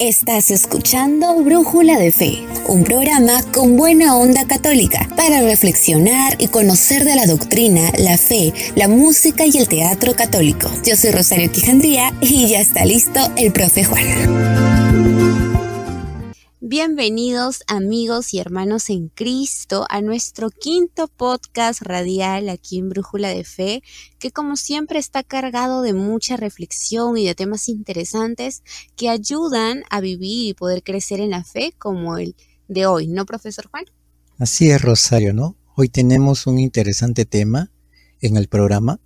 Estás escuchando Brújula de Fe, un programa con buena onda católica para reflexionar y conocer de la doctrina, la fe, la música y el teatro católico. Yo soy Rosario Quijandría y ya está listo el profe Juan. Bienvenidos amigos y hermanos en Cristo a nuestro quinto podcast radial aquí en Brújula de Fe, que como siempre está cargado de mucha reflexión y de temas interesantes que ayudan a vivir y poder crecer en la fe como el de hoy, ¿no, profesor Juan? Así es, Rosario, ¿no? Hoy tenemos un interesante tema en el programa.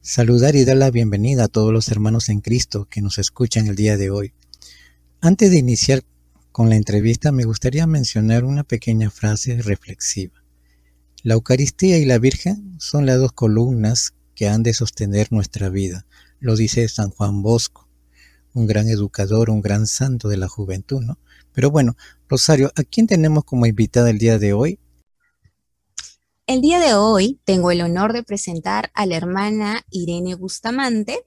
Saludar y dar la bienvenida a todos los hermanos en Cristo que nos escuchan el día de hoy. Antes de iniciar con la entrevista me gustaría mencionar una pequeña frase reflexiva. La Eucaristía y la Virgen son las dos columnas que han de sostener nuestra vida, lo dice San Juan Bosco, un gran educador, un gran santo de la juventud, ¿no? Pero bueno, Rosario, ¿a quién tenemos como invitada el día de hoy? El día de hoy tengo el honor de presentar a la hermana Irene Bustamante.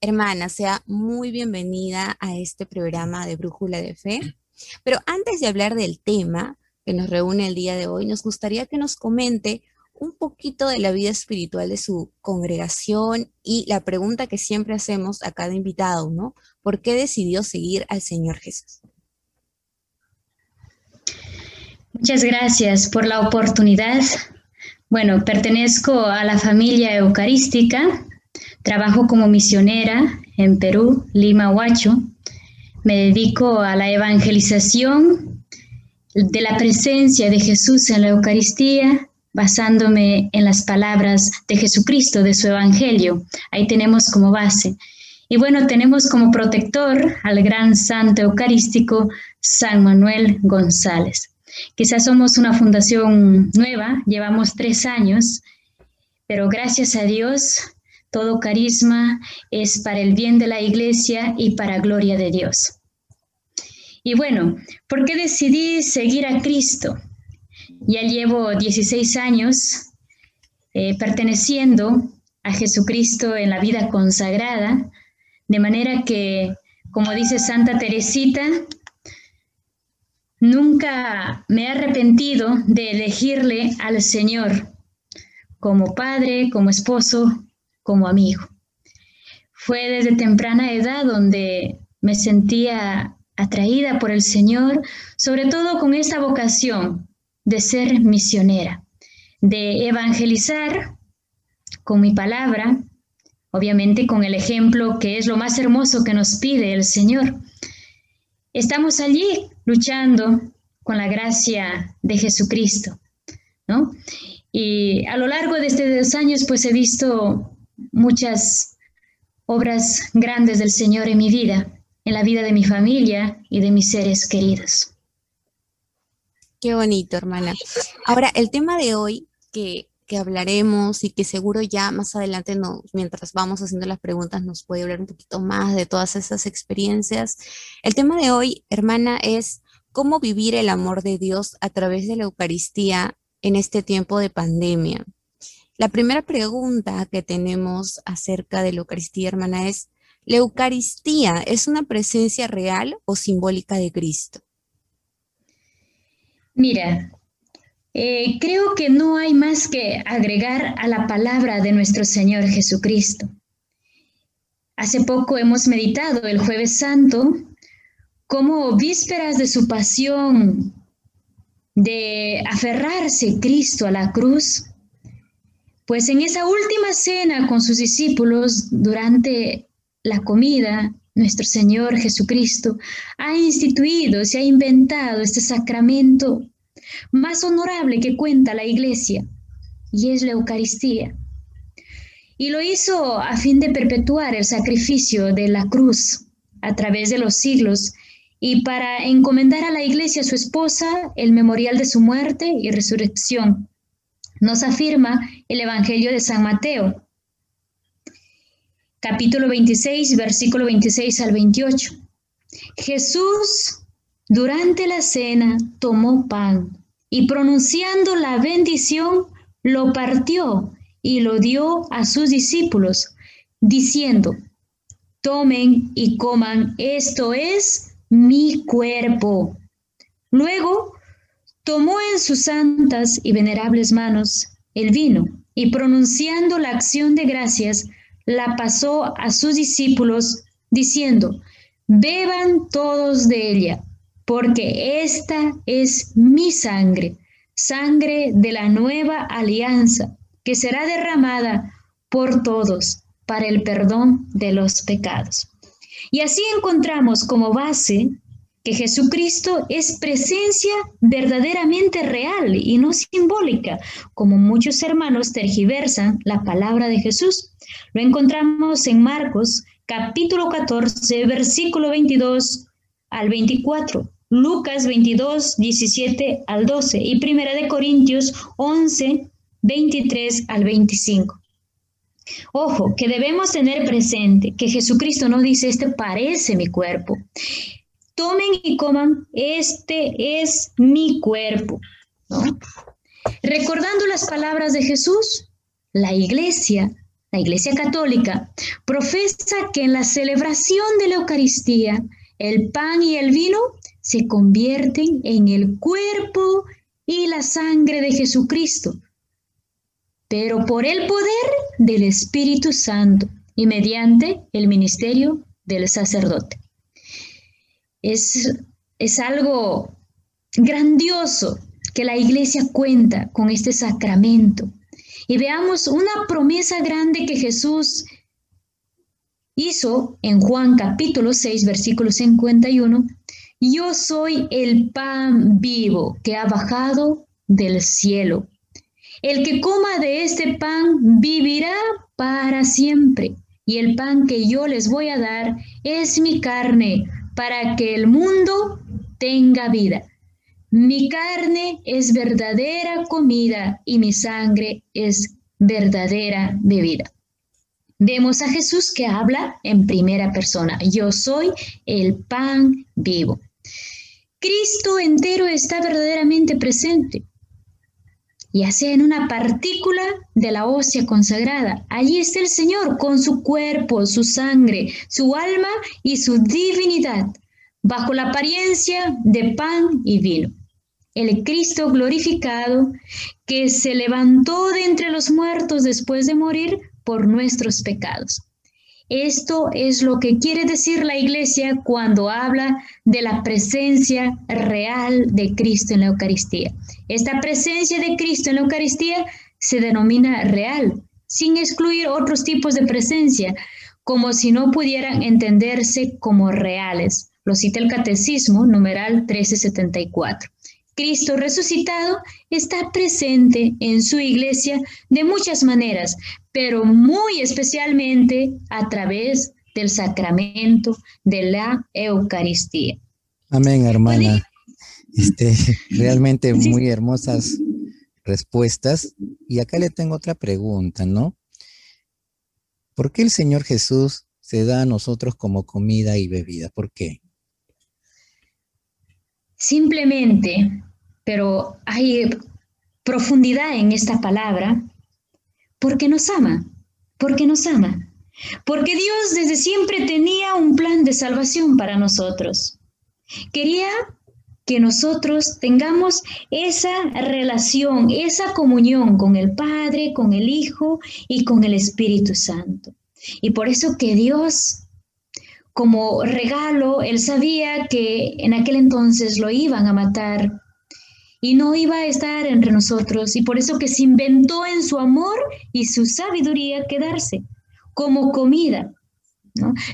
Hermana, sea muy bienvenida a este programa de Brújula de Fe. Pero antes de hablar del tema que nos reúne el día de hoy, nos gustaría que nos comente un poquito de la vida espiritual de su congregación y la pregunta que siempre hacemos a cada invitado, ¿no? ¿Por qué decidió seguir al Señor Jesús? Muchas gracias por la oportunidad. Bueno, pertenezco a la familia eucarística, trabajo como misionera en Perú, Lima, Huacho, me dedico a la evangelización de la presencia de Jesús en la Eucaristía, basándome en las palabras de Jesucristo, de su Evangelio. Ahí tenemos como base. Y bueno, tenemos como protector al gran santo eucarístico San Manuel González. Quizás somos una fundación nueva, llevamos tres años, pero gracias a Dios todo carisma es para el bien de la iglesia y para gloria de Dios. Y bueno, ¿por qué decidí seguir a Cristo? Ya llevo 16 años eh, perteneciendo a Jesucristo en la vida consagrada, de manera que, como dice Santa Teresita, nunca me he arrepentido de elegirle al Señor como padre, como esposo, como amigo. Fue desde temprana edad donde me sentía atraída por el Señor, sobre todo con esta vocación de ser misionera, de evangelizar con mi palabra, obviamente con el ejemplo que es lo más hermoso que nos pide el Señor. Estamos allí luchando con la gracia de Jesucristo, ¿no? Y a lo largo de estos años, pues he visto muchas obras grandes del Señor en mi vida, en la vida de mi familia y de mis seres queridos. Qué bonito, hermana. Ahora, el tema de hoy que, que hablaremos y que seguro ya más adelante, mientras vamos haciendo las preguntas, nos puede hablar un poquito más de todas esas experiencias. El tema de hoy, hermana, es cómo vivir el amor de Dios a través de la Eucaristía en este tiempo de pandemia. La primera pregunta que tenemos acerca de la Eucaristía, hermana, es, ¿la Eucaristía es una presencia real o simbólica de Cristo? Mira, eh, creo que no hay más que agregar a la palabra de nuestro Señor Jesucristo. Hace poco hemos meditado el jueves santo como vísperas de su pasión, de aferrarse Cristo a la cruz, pues en esa última cena con sus discípulos, durante la comida, nuestro Señor Jesucristo ha instituido, se ha inventado este sacramento más honorable que cuenta la iglesia, y es la Eucaristía. Y lo hizo a fin de perpetuar el sacrificio de la cruz a través de los siglos y para encomendar a la iglesia, su esposa, el memorial de su muerte y resurrección nos afirma el Evangelio de San Mateo, capítulo 26, versículo 26 al 28. Jesús durante la cena tomó pan y pronunciando la bendición, lo partió y lo dio a sus discípulos, diciendo, tomen y coman, esto es mi cuerpo. Luego tomó en sus santas y venerables manos el vino y pronunciando la acción de gracias, la pasó a sus discípulos diciendo, beban todos de ella, porque esta es mi sangre, sangre de la nueva alianza, que será derramada por todos para el perdón de los pecados. Y así encontramos como base que Jesucristo es presencia verdaderamente real y no simbólica, como muchos hermanos tergiversan la palabra de Jesús. Lo encontramos en Marcos capítulo 14, versículo 22 al 24, Lucas 22, 17 al 12 y Primera de Corintios 11, 23 al 25. Ojo, que debemos tener presente que Jesucristo nos dice, este parece mi cuerpo. Tomen y coman, este es mi cuerpo. Recordando las palabras de Jesús, la iglesia la Iglesia Católica profesa que en la celebración de la Eucaristía el pan y el vino se convierten en el cuerpo y la sangre de Jesucristo, pero por el poder del Espíritu Santo y mediante el ministerio del sacerdote. Es, es algo grandioso que la iglesia cuenta con este sacramento y veamos una promesa grande que Jesús hizo en Juan capítulo 6, versículo 51. Yo soy el pan vivo que ha bajado del cielo. El que coma de este pan vivirá para siempre. Y el pan que yo les voy a dar es mi carne, para que el mundo tenga vida. Mi carne es verdadera comida y mi sangre es verdadera bebida. Vemos a Jesús que habla en primera persona. Yo soy el pan vivo. Cristo entero está verdaderamente presente, ya sea en una partícula de la ósea consagrada. Allí está el Señor con su cuerpo, su sangre, su alma y su divinidad bajo la apariencia de pan y vino. El Cristo glorificado que se levantó de entre los muertos después de morir por nuestros pecados. Esto es lo que quiere decir la iglesia cuando habla de la presencia real de Cristo en la Eucaristía. Esta presencia de Cristo en la Eucaristía se denomina real, sin excluir otros tipos de presencia, como si no pudieran entenderse como reales. Lo cita el Catecismo, numeral 1374. Cristo resucitado está presente en su iglesia de muchas maneras, pero muy especialmente a través del sacramento de la Eucaristía. Amén, hermana. Este, realmente muy hermosas respuestas. Y acá le tengo otra pregunta, ¿no? ¿Por qué el Señor Jesús se da a nosotros como comida y bebida? ¿Por qué? Simplemente, pero hay profundidad en esta palabra, porque nos ama, porque nos ama, porque Dios desde siempre tenía un plan de salvación para nosotros. Quería que nosotros tengamos esa relación, esa comunión con el Padre, con el Hijo y con el Espíritu Santo. Y por eso que Dios como regalo, él sabía que en aquel entonces lo iban a matar y no iba a estar entre nosotros y por eso que se inventó en su amor y su sabiduría quedarse como comida.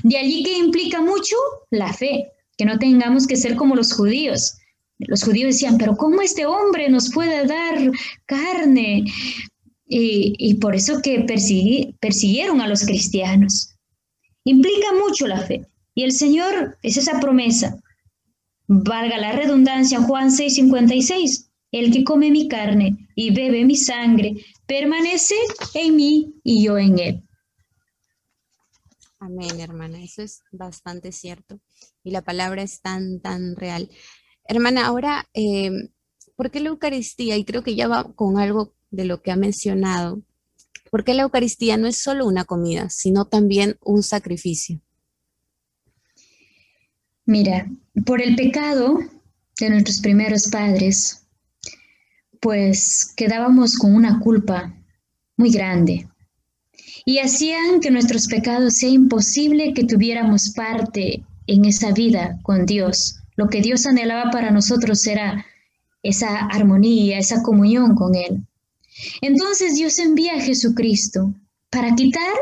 De allí que implica mucho la fe, que no tengamos que ser como los judíos. Los judíos decían, pero ¿cómo este hombre nos puede dar carne? Y, por eso que persiguieron a los cristianos. Implica mucho la fe. Y el Señor es esa promesa. Valga la redundancia, Juan 6:56. El que come mi carne y bebe mi sangre permanece en mí y yo en él. Amén, hermana. Eso es bastante cierto. Y la palabra es tan, tan real. Hermana, ahora, eh, ¿por qué la Eucaristía? Y creo que ya va con algo de lo que ha mencionado. ¿Por qué la Eucaristía no es solo una comida, sino también un sacrificio? Mira, por el pecado de nuestros primeros padres, pues quedábamos con una culpa muy grande y hacían que nuestros pecados sea imposible que tuviéramos parte en esa vida con Dios. Lo que Dios anhelaba para nosotros era esa armonía, esa comunión con Él. Entonces Dios envía a Jesucristo para quitar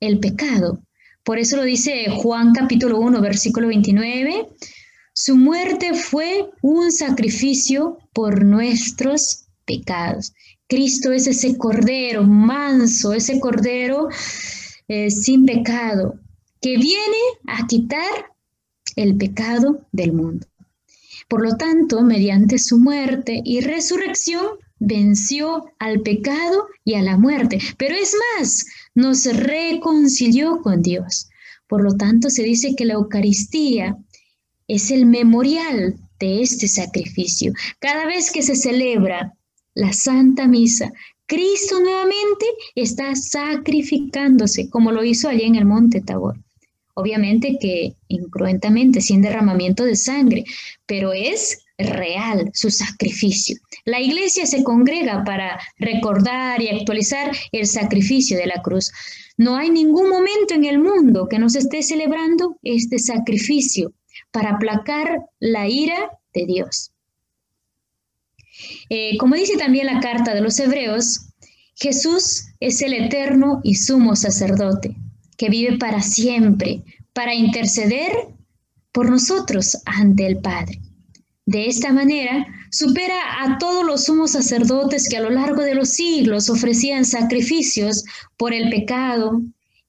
el pecado. Por eso lo dice Juan capítulo 1, versículo 29. Su muerte fue un sacrificio por nuestros pecados. Cristo es ese cordero manso, ese cordero eh, sin pecado, que viene a quitar el pecado del mundo. Por lo tanto, mediante su muerte y resurrección, venció al pecado y a la muerte. Pero es más, nos reconcilió con Dios. Por lo tanto, se dice que la Eucaristía es el memorial de este sacrificio. Cada vez que se celebra la Santa Misa, Cristo nuevamente está sacrificándose, como lo hizo allí en el monte Tabor. Obviamente que incruentamente, sin derramamiento de sangre, pero es real su sacrificio. La iglesia se congrega para recordar y actualizar el sacrificio de la cruz. No hay ningún momento en el mundo que nos esté celebrando este sacrificio para aplacar la ira de Dios. Eh, como dice también la carta de los hebreos, Jesús es el eterno y sumo sacerdote que vive para siempre, para interceder por nosotros ante el Padre. De esta manera, supera a todos los sumos sacerdotes que a lo largo de los siglos ofrecían sacrificios por el pecado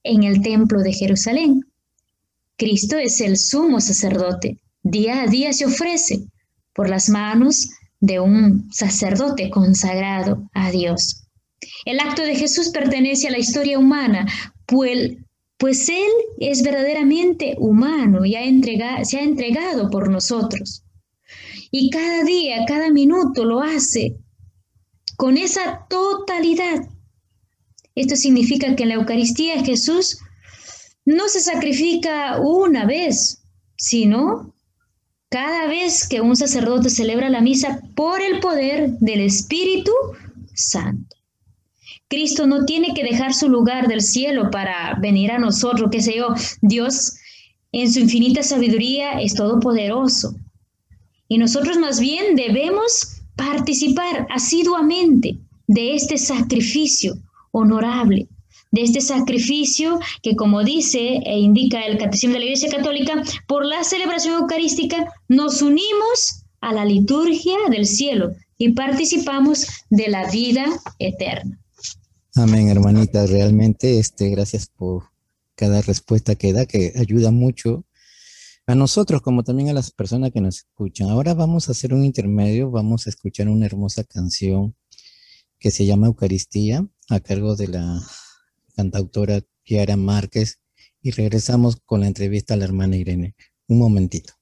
en el templo de Jerusalén. Cristo es el sumo sacerdote. Día a día se ofrece por las manos de un sacerdote consagrado a Dios. El acto de Jesús pertenece a la historia humana, pues, Él es verdaderamente humano y se ha entregado por nosotros. Y cada día, cada minuto lo hace con esa totalidad. Esto significa que en la Eucaristía Jesús no se sacrifica una vez, sino cada vez que un sacerdote celebra la misa por el poder del Espíritu Santo. Cristo no tiene que dejar su lugar del cielo para venir a nosotros, qué sé yo. Dios en su infinita sabiduría es todopoderoso. Y nosotros más bien debemos participar asiduamente de este sacrificio honorable, de este sacrificio que, como dice e indica el Catecismo de la Iglesia Católica, por la celebración eucarística nos unimos a la liturgia del cielo y participamos de la vida eterna. Amén, hermanita. Realmente, este, gracias por cada respuesta que da, que ayuda mucho a nosotros como también a las personas que nos escuchan. Ahora vamos a hacer un intermedio, vamos a escuchar una hermosa canción que se llama Eucaristía a cargo de la cantautora Kiara Márquez y regresamos con la entrevista a la hermana Irene. Un momentito.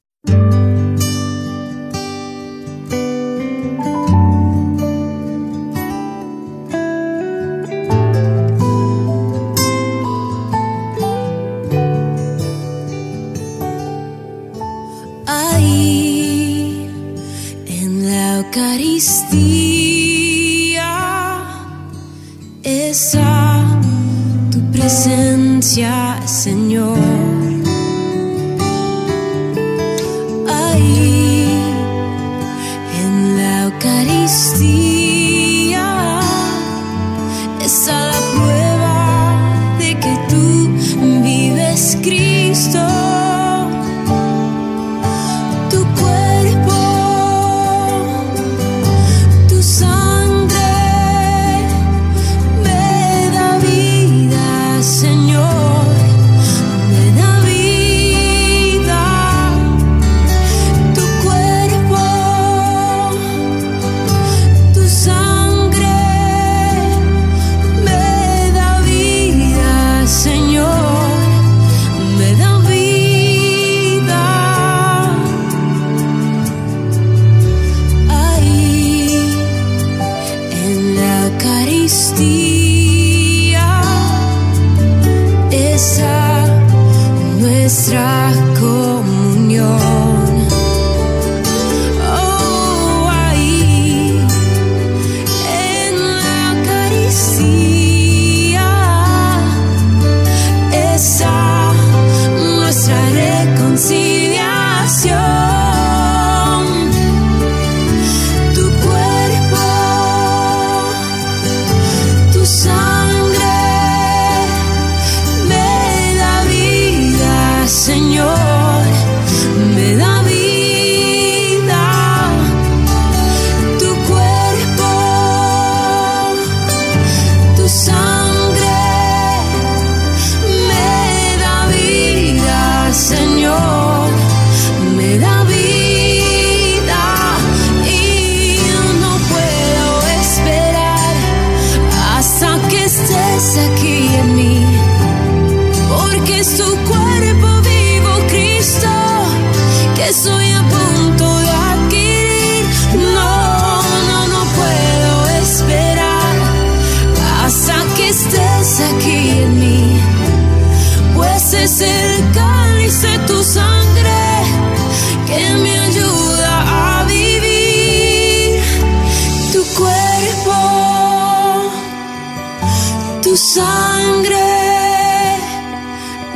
tu sangre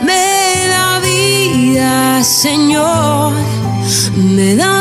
me da vida, Señor, me da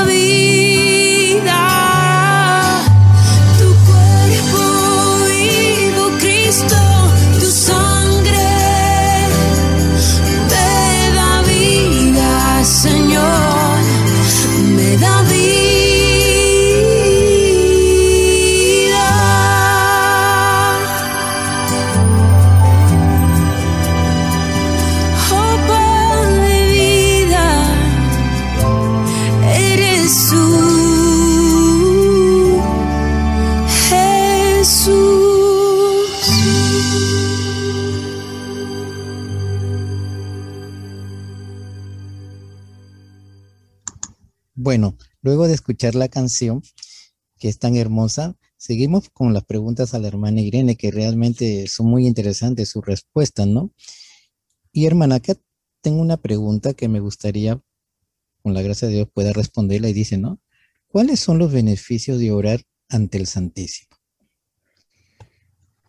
luego de escuchar la canción, que es tan hermosa, seguimos con las preguntas a la hermana Irene, que realmente son muy interesantes sus respuestas, ¿no? Y hermana, acá tengo una pregunta que me gustaría, con la gracia de Dios, pueda responderla y dice, ¿no? ¿Cuáles son los beneficios de orar ante el Santísimo?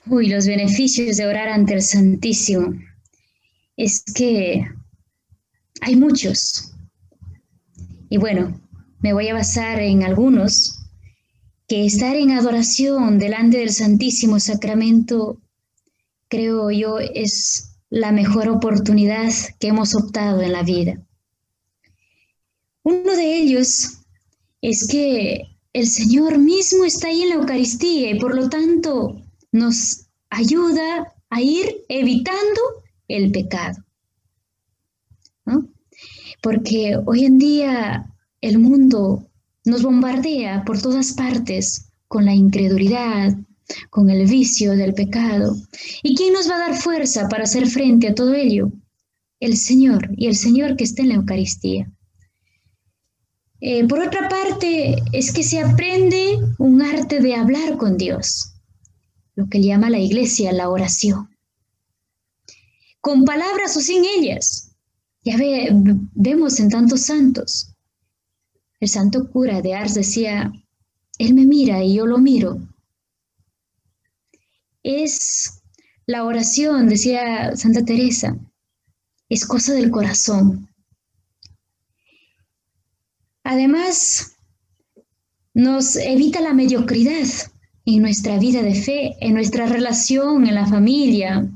Uy, los beneficios de orar ante el Santísimo. Es que hay muchos. Y bueno, me voy a basar en algunos, que estar en adoración delante del Santísimo Sacramento, creo yo, es la mejor oportunidad que hemos optado en la vida. Uno de ellos es que el Señor mismo está ahí en la Eucaristía y por lo tanto nos ayuda a ir evitando el pecado. Porque hoy en día el mundo nos bombardea por todas partes con la incredulidad, con el vicio del pecado. ¿Y quién nos va a dar fuerza para hacer frente a todo ello? El Señor y el Señor que está en la Eucaristía. Eh, por otra parte, es que se aprende un arte de hablar con Dios, lo que llama la iglesia la oración. Con palabras o sin ellas. Ya vemos en tantos santos el santo cura de Ars decía, Él me mira y yo lo miro. Es la oración, decía Santa Teresa, es cosa del corazón. Además, nos evita la mediocridad en nuestra vida de fe, en nuestra relación en la familia,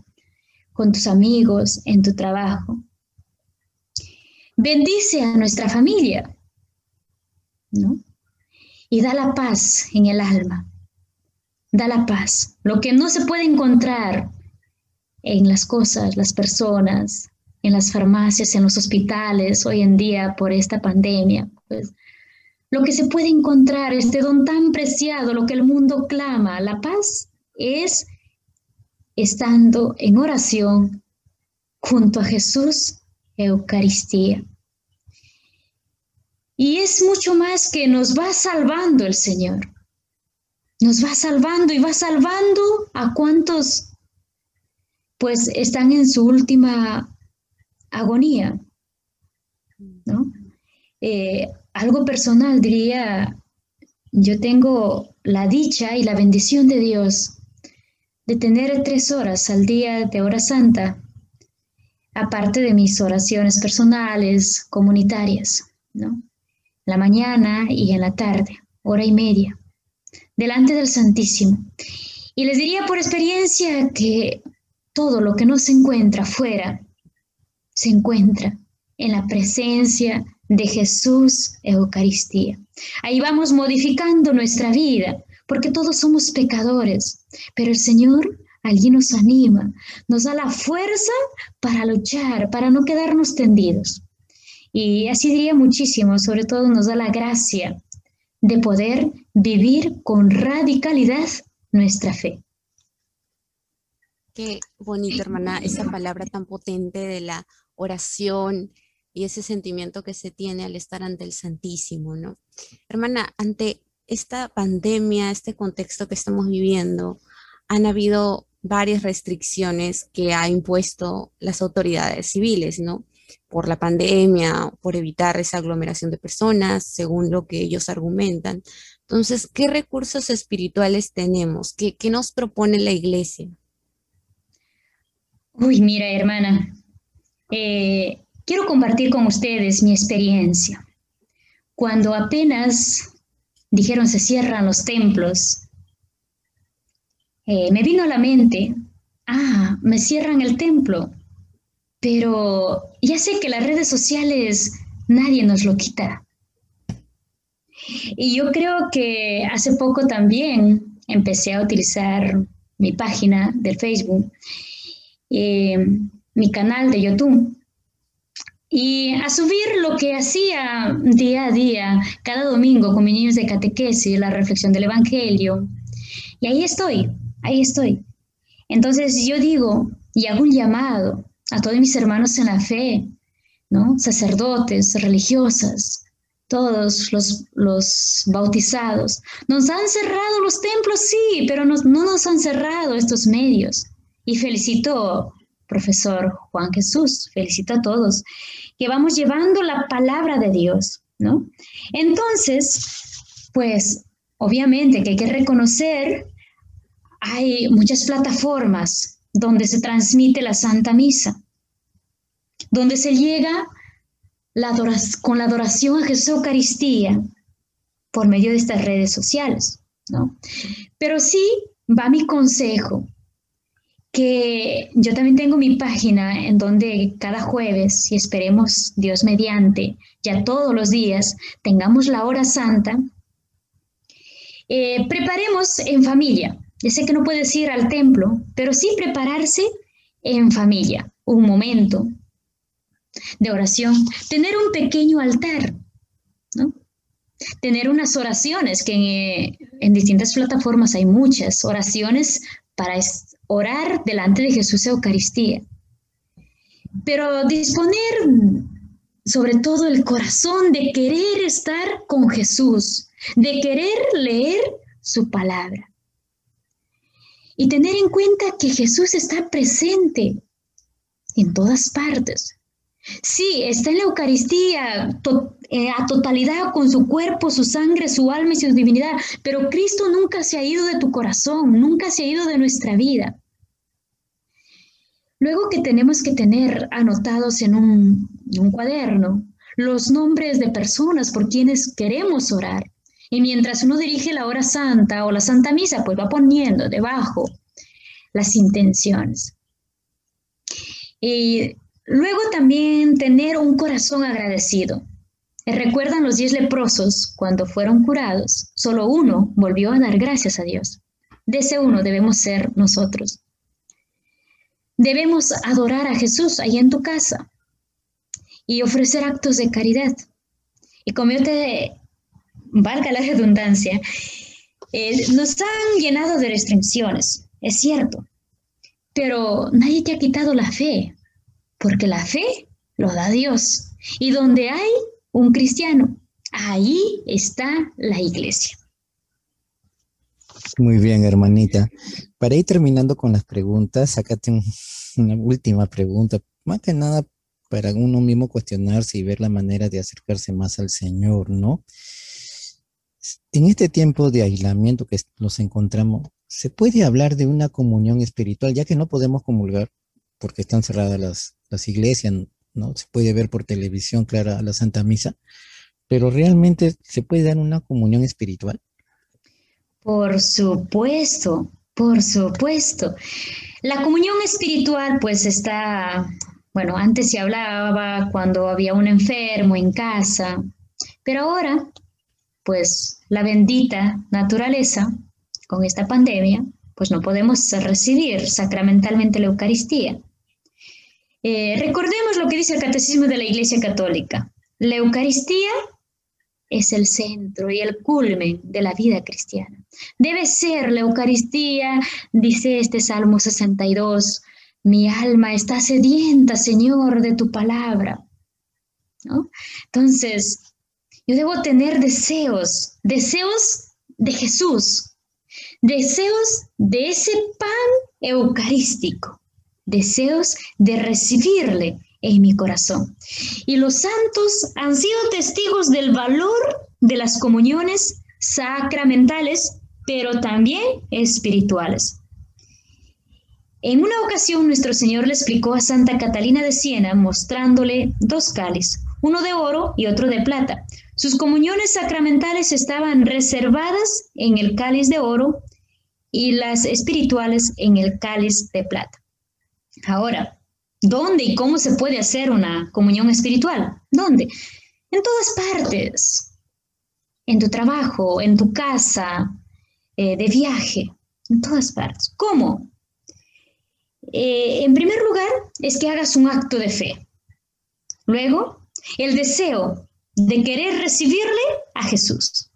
con tus amigos, en tu trabajo. Bendice a nuestra familia. Y da la paz en el alma, da la paz. Lo que no se puede encontrar en las cosas, las personas, en las farmacias, en los hospitales hoy en día por esta pandemia, pues lo que se puede encontrar, este don tan preciado, lo que el mundo clama, la paz, es estando en oración junto a Jesús, Eucaristía. Y es mucho más que nos va salvando el Señor. Nos va salvando y va salvando a cuantos pues están en su última agonía. ¿no? Eh, algo personal diría, yo tengo la dicha y la bendición de Dios de tener tres horas al día de hora santa, aparte de mis oraciones personales, comunitarias, ¿no? La mañana y en la tarde, hora y media, delante del Santísimo. Y les diría por experiencia que todo lo que no se encuentra fuera, se encuentra en la presencia de Jesús Eucaristía. Ahí vamos modificando nuestra vida, porque todos somos pecadores, pero el Señor allí nos anima, nos da la fuerza para luchar, para no quedarnos tendidos. Y así diría muchísimo, sobre todo nos da la gracia de poder vivir con radicalidad nuestra fe. Qué bonito, hermana, esa palabra tan potente de la oración y ese sentimiento que se tiene al estar ante el Santísimo, ¿no? Hermana, ante esta pandemia, este contexto que estamos viviendo, han habido varias restricciones que ha impuesto las autoridades civiles, ¿no? Por la pandemia, por evitar esa aglomeración de personas, según lo que ellos argumentan. Entonces, ¿qué recursos espirituales tenemos? ¿Qué, nos propone la iglesia? Uy, mira, hermana, eh, quiero compartir con ustedes mi experiencia, cuando apenas dijeron se cierran los templos, eh, me vino a la mente, ah, me cierran el templo, pero ya sé que las redes sociales nadie nos lo quita. Y yo creo que hace poco también empecé a utilizar mi página de Facebook, eh, mi canal de YouTube y a subir lo que hacía día a día, cada domingo con mis niños de catequesis, la reflexión del Evangelio. Y ahí estoy, ahí estoy. Entonces yo digo y hago un llamado a todos mis hermanos en la fe, ¿no? Sacerdotes, religiosas, todos los, los bautizados. Nos han cerrado los templos, sí, pero no nos han cerrado estos medios. Y felicito profesor Juan Jesús, felicito a todos, que vamos llevando la palabra de Dios, ¿no? Entonces, pues obviamente que hay que reconocer, hay muchas plataformas donde se transmite la Santa Misa, donde se llega con la adoración a Jesús Eucaristía por medio de estas redes sociales, ¿no? Pero sí va mi consejo, que yo también tengo mi página en donde cada jueves, y esperemos Dios mediante, ya todos los días, tengamos la hora santa, eh, preparemos en familia. Ya sé que no puedes ir al templo, pero sí prepararse en familia, un momento de oración, tener un pequeño altar, ¿no? Tener unas oraciones, que en, en distintas plataformas hay muchas oraciones para orar delante de Jesús Eucaristía. Pero disponer sobre todo el corazón de querer estar con Jesús, de querer leer su palabra. Y tener en cuenta que Jesús está presente en todas partes. Sí, está en la Eucaristía eh, a totalidad con su cuerpo, su sangre, su alma y su divinidad, pero Cristo nunca se ha ido de tu corazón, nunca se ha ido de nuestra vida. Luego que tenemos que tener anotados en un, un cuaderno los nombres de personas por quienes queremos orar. Y mientras uno dirige la hora santa o la santa misa, pues va poniendo debajo las intenciones. Y Luego también tener un corazón agradecido. ¿Recuerdan los diez leprosos cuando fueron curados? Solo uno volvió a dar gracias a Dios. De ese uno debemos ser nosotros. Debemos adorar a Jesús ahí en tu casa y ofrecer actos de caridad. Y como yo te, valga la redundancia, eh, nos han llenado de restricciones, es cierto, pero nadie te ha quitado la fe, porque la fe lo da Dios. Y donde hay un cristiano, ahí está la iglesia. Muy bien, hermanita. Para ir terminando con las preguntas, sácate una última pregunta. Más que nada para uno mismo cuestionarse y ver la manera de acercarse más al Señor, ¿no? En este tiempo de aislamiento que nos encontramos, ¿se puede hablar de una comunión espiritual, ya que no podemos comulgar porque están cerradas las, las iglesias, ¿no? Se puede ver por televisión, clara, la Santa Misa, pero realmente se puede dar una comunión espiritual. Por supuesto, por supuesto. La comunión espiritual pues está, bueno, antes se hablaba cuando había un enfermo en casa, pero ahora pues la bendita naturaleza con esta pandemia, pues no podemos recibir sacramentalmente la Eucaristía. Eh, recordemos lo que dice el Catecismo de la Iglesia Católica. La Eucaristía es el centro y el culmen de la vida cristiana. Debe ser la Eucaristía, dice este Salmo 62, mi alma está sedienta, Señor, de tu palabra. Entonces, yo debo tener deseos, deseos de Jesús, deseos de ese pan eucarístico deseos de recibirle en mi corazón. Y los santos han sido testigos del valor de las comuniones sacramentales, pero también espirituales. En una ocasión nuestro Señor le explicó a Santa Catalina de Siena mostrándole dos cáliz, uno de oro y otro de plata. Sus comuniones sacramentales estaban reservadas en el cáliz de oro y las espirituales en el cáliz de plata. Ahora, ¿dónde y cómo se puede hacer una comunión espiritual? ¿Dónde? En todas partes. En tu trabajo, en tu casa, eh, de viaje, en todas partes. ¿Cómo? Eh, en primer lugar, es que hagas un acto de fe. Luego, el deseo de querer recibirle a Jesús.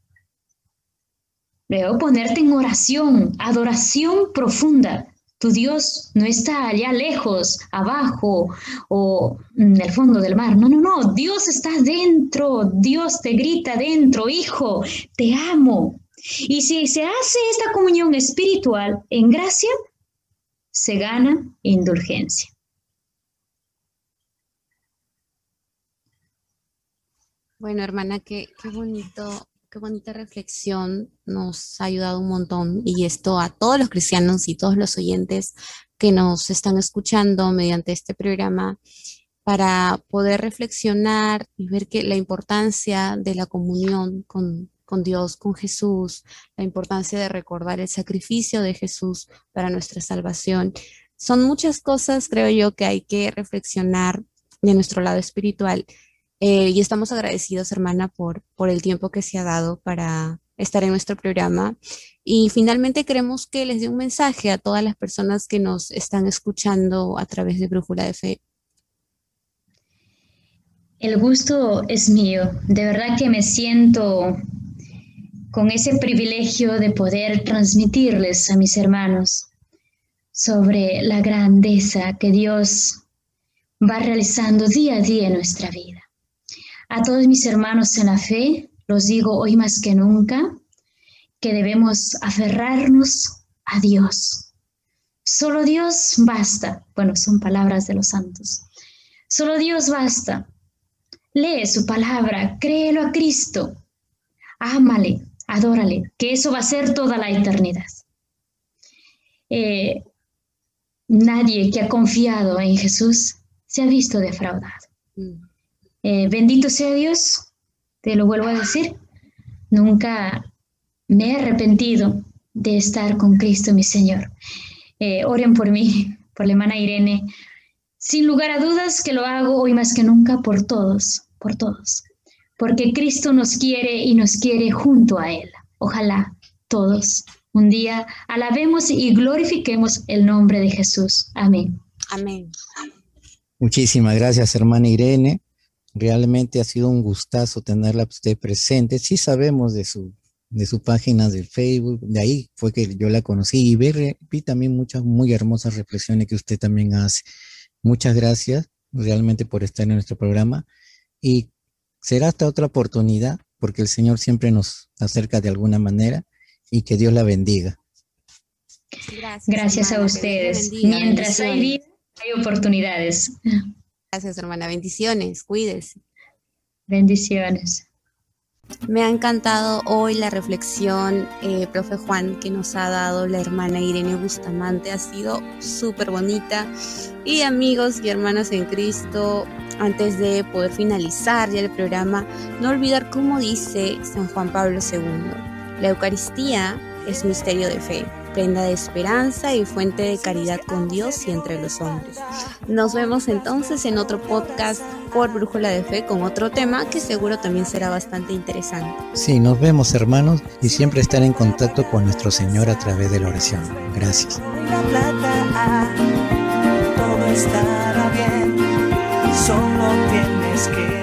Luego, ponerte en oración, adoración profunda. Tu Dios no está allá lejos, abajo o en el fondo del mar. No, no, no. Dios está dentro. Dios te grita dentro, hijo, te amo. Y si se hace esta comunión espiritual en gracia, se gana indulgencia. Bueno, hermana, qué, bonito, qué bonita reflexión nos ha ayudado un montón y esto a todos los cristianos y todos los oyentes que nos están escuchando mediante este programa para poder reflexionar y ver que la importancia de la comunión con Dios, con Jesús, la importancia de recordar el sacrificio de Jesús para nuestra salvación. Son muchas cosas, creo yo, que hay que reflexionar de nuestro lado espiritual. Eh, y estamos agradecidos, hermana, por, por el tiempo que se ha dado para estar en nuestro programa. Y finalmente queremos que les dé un mensaje a todas las personas que nos están escuchando a través de Brújula de Fe. El gusto es mío. De verdad que me siento con ese privilegio de poder transmitirles a mis hermanos sobre la grandeza que Dios va realizando día a día en nuestra vida. A todos mis hermanos en la fe, los digo hoy más que nunca, que debemos aferrarnos a Dios. Solo Dios basta. Bueno, son palabras de los santos. Solo Dios basta. Lee su palabra, créelo a Cristo, ámale, adórale, que eso va a ser toda la eternidad. Eh, nadie que ha confiado en Jesús se ha visto defraudado. Mm. Eh, bendito sea Dios, te lo vuelvo a decir, nunca me he arrepentido de estar con Cristo mi Señor. Eh, oren por mí, por la hermana Irene. Sin lugar a dudas que lo hago hoy más que nunca por todos, por todos porque Cristo nos quiere y nos quiere junto a Él. Ojalá todos un día alabemos y glorifiquemos el nombre de Jesús. Amén. Amén. Muchísimas gracias, hermana Irene. Realmente ha sido un gustazo tenerla usted presente. Sí sabemos de su, de su página de Facebook, de ahí fue que yo la conocí y vi, vi también muchas muy hermosas reflexiones que usted también hace. Muchas gracias realmente por estar en nuestro programa y será hasta otra oportunidad, porque el Señor siempre nos acerca de alguna manera y que Dios la bendiga. Gracias, a ustedes. Mientras hay vida, hay oportunidades. Gracias, hermana. Bendiciones. Cuídese. Bendiciones. Me ha encantado hoy la reflexión, eh, profe Juan, que nos ha dado la hermana Irene Bustamante. Ha sido súper bonita. Y amigos y hermanas en Cristo, antes de poder finalizar ya el programa, no olvidar cómo dice San Juan Pablo II. La Eucaristía es misterio de fe prenda de esperanza y fuente de caridad con Dios y entre los hombres. Nos vemos entonces en otro podcast por Brújula de Fe con otro tema que seguro también será bastante interesante. Sí, nos vemos hermanos y siempre estar en contacto con nuestro Señor a través de la oración. Gracias. todo estará bien, solo tienes que